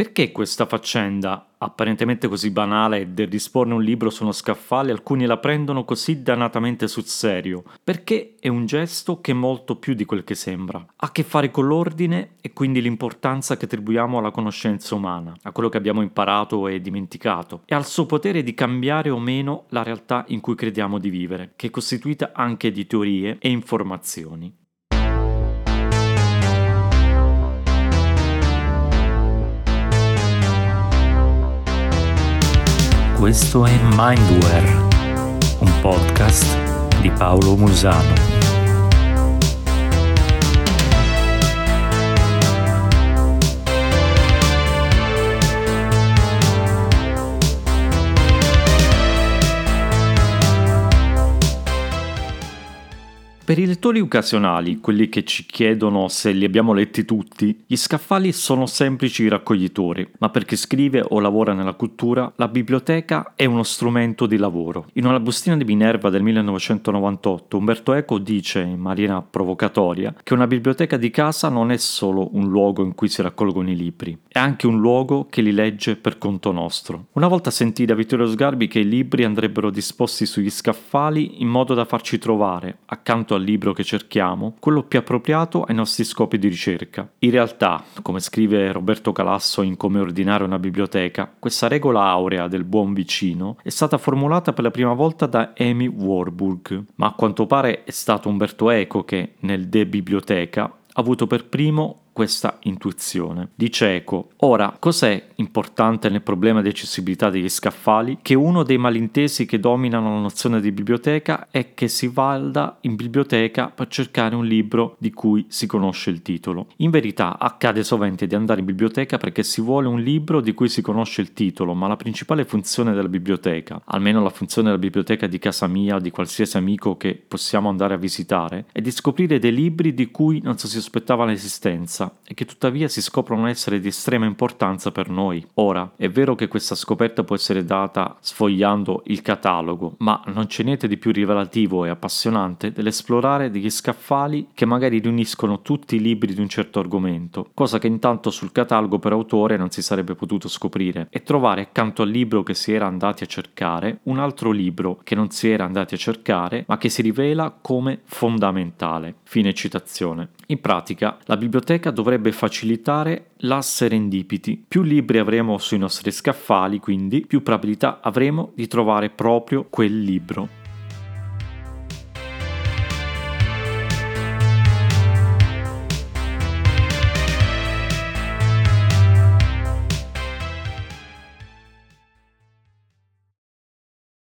Perché questa faccenda, apparentemente così banale, del disporre un libro su uno scaffale, alcuni la prendono così dannatamente sul serio? Perché è un gesto che è molto più di quel che sembra. Ha a che fare con l'ordine e quindi l'importanza che attribuiamo alla conoscenza umana, a quello che abbiamo imparato e dimenticato, e al suo potere di cambiare o meno la realtà in cui crediamo di vivere, che è costituita anche di teorie e informazioni. Questo è Mindware, un podcast di Paolo Musano. Per i lettori occasionali, quelli che ci chiedono se li abbiamo letti tutti, gli scaffali sono semplici raccoglitori, ma per chi scrive o lavora nella cultura, la biblioteca è uno strumento di lavoro. In una bustina di Minerva del 1998, Umberto Eco dice in maniera provocatoria che una biblioteca di casa non è solo un luogo in cui si raccolgono i libri, è anche un luogo che li legge per conto nostro. Una volta sentì da Vittorio Sgarbi che i libri andrebbero disposti sugli scaffali in modo da farci trovare, accanto a al libro che cerchiamo, quello più appropriato ai nostri scopi di ricerca. In realtà, come scrive Roberto Calasso in Come ordinare una biblioteca, questa regola aurea del buon vicino è stata formulata per la prima volta da Amy Warburg, ma a quanto pare è stato Umberto Eco che, nel De Biblioteca, ha avuto per primo questa intuizione. Dice Eco, ora cos'è importante nel problema di accessibilità degli scaffali? Che uno dei malintesi che dominano la nozione di biblioteca è che si vada in biblioteca per cercare un libro di cui si conosce il titolo. In verità accade sovente di andare in biblioteca perché si vuole un libro di cui si conosce il titolo, ma la principale funzione della biblioteca, almeno la funzione della biblioteca di casa mia o di qualsiasi amico che possiamo andare a visitare, è di scoprire dei libri di cui non si sospettava l'esistenza e che tuttavia si scoprono essere di estrema importanza per noi. Ora, è vero che questa scoperta può essere data sfogliando il catalogo, ma non c'è niente di più rivelativo e appassionante dell'esplorare degli scaffali che magari riuniscono tutti i libri di un certo argomento, cosa che intanto sul catalogo per autore non si sarebbe potuto scoprire, e trovare accanto al libro che si era andati a cercare un altro libro che non si era andati a cercare, ma che si rivela come fondamentale. Fine citazione. In pratica, la biblioteca dovrebbe facilitare la serendipity. Più libri avremo sui nostri scaffali, quindi, più probabilità avremo di trovare proprio quel libro.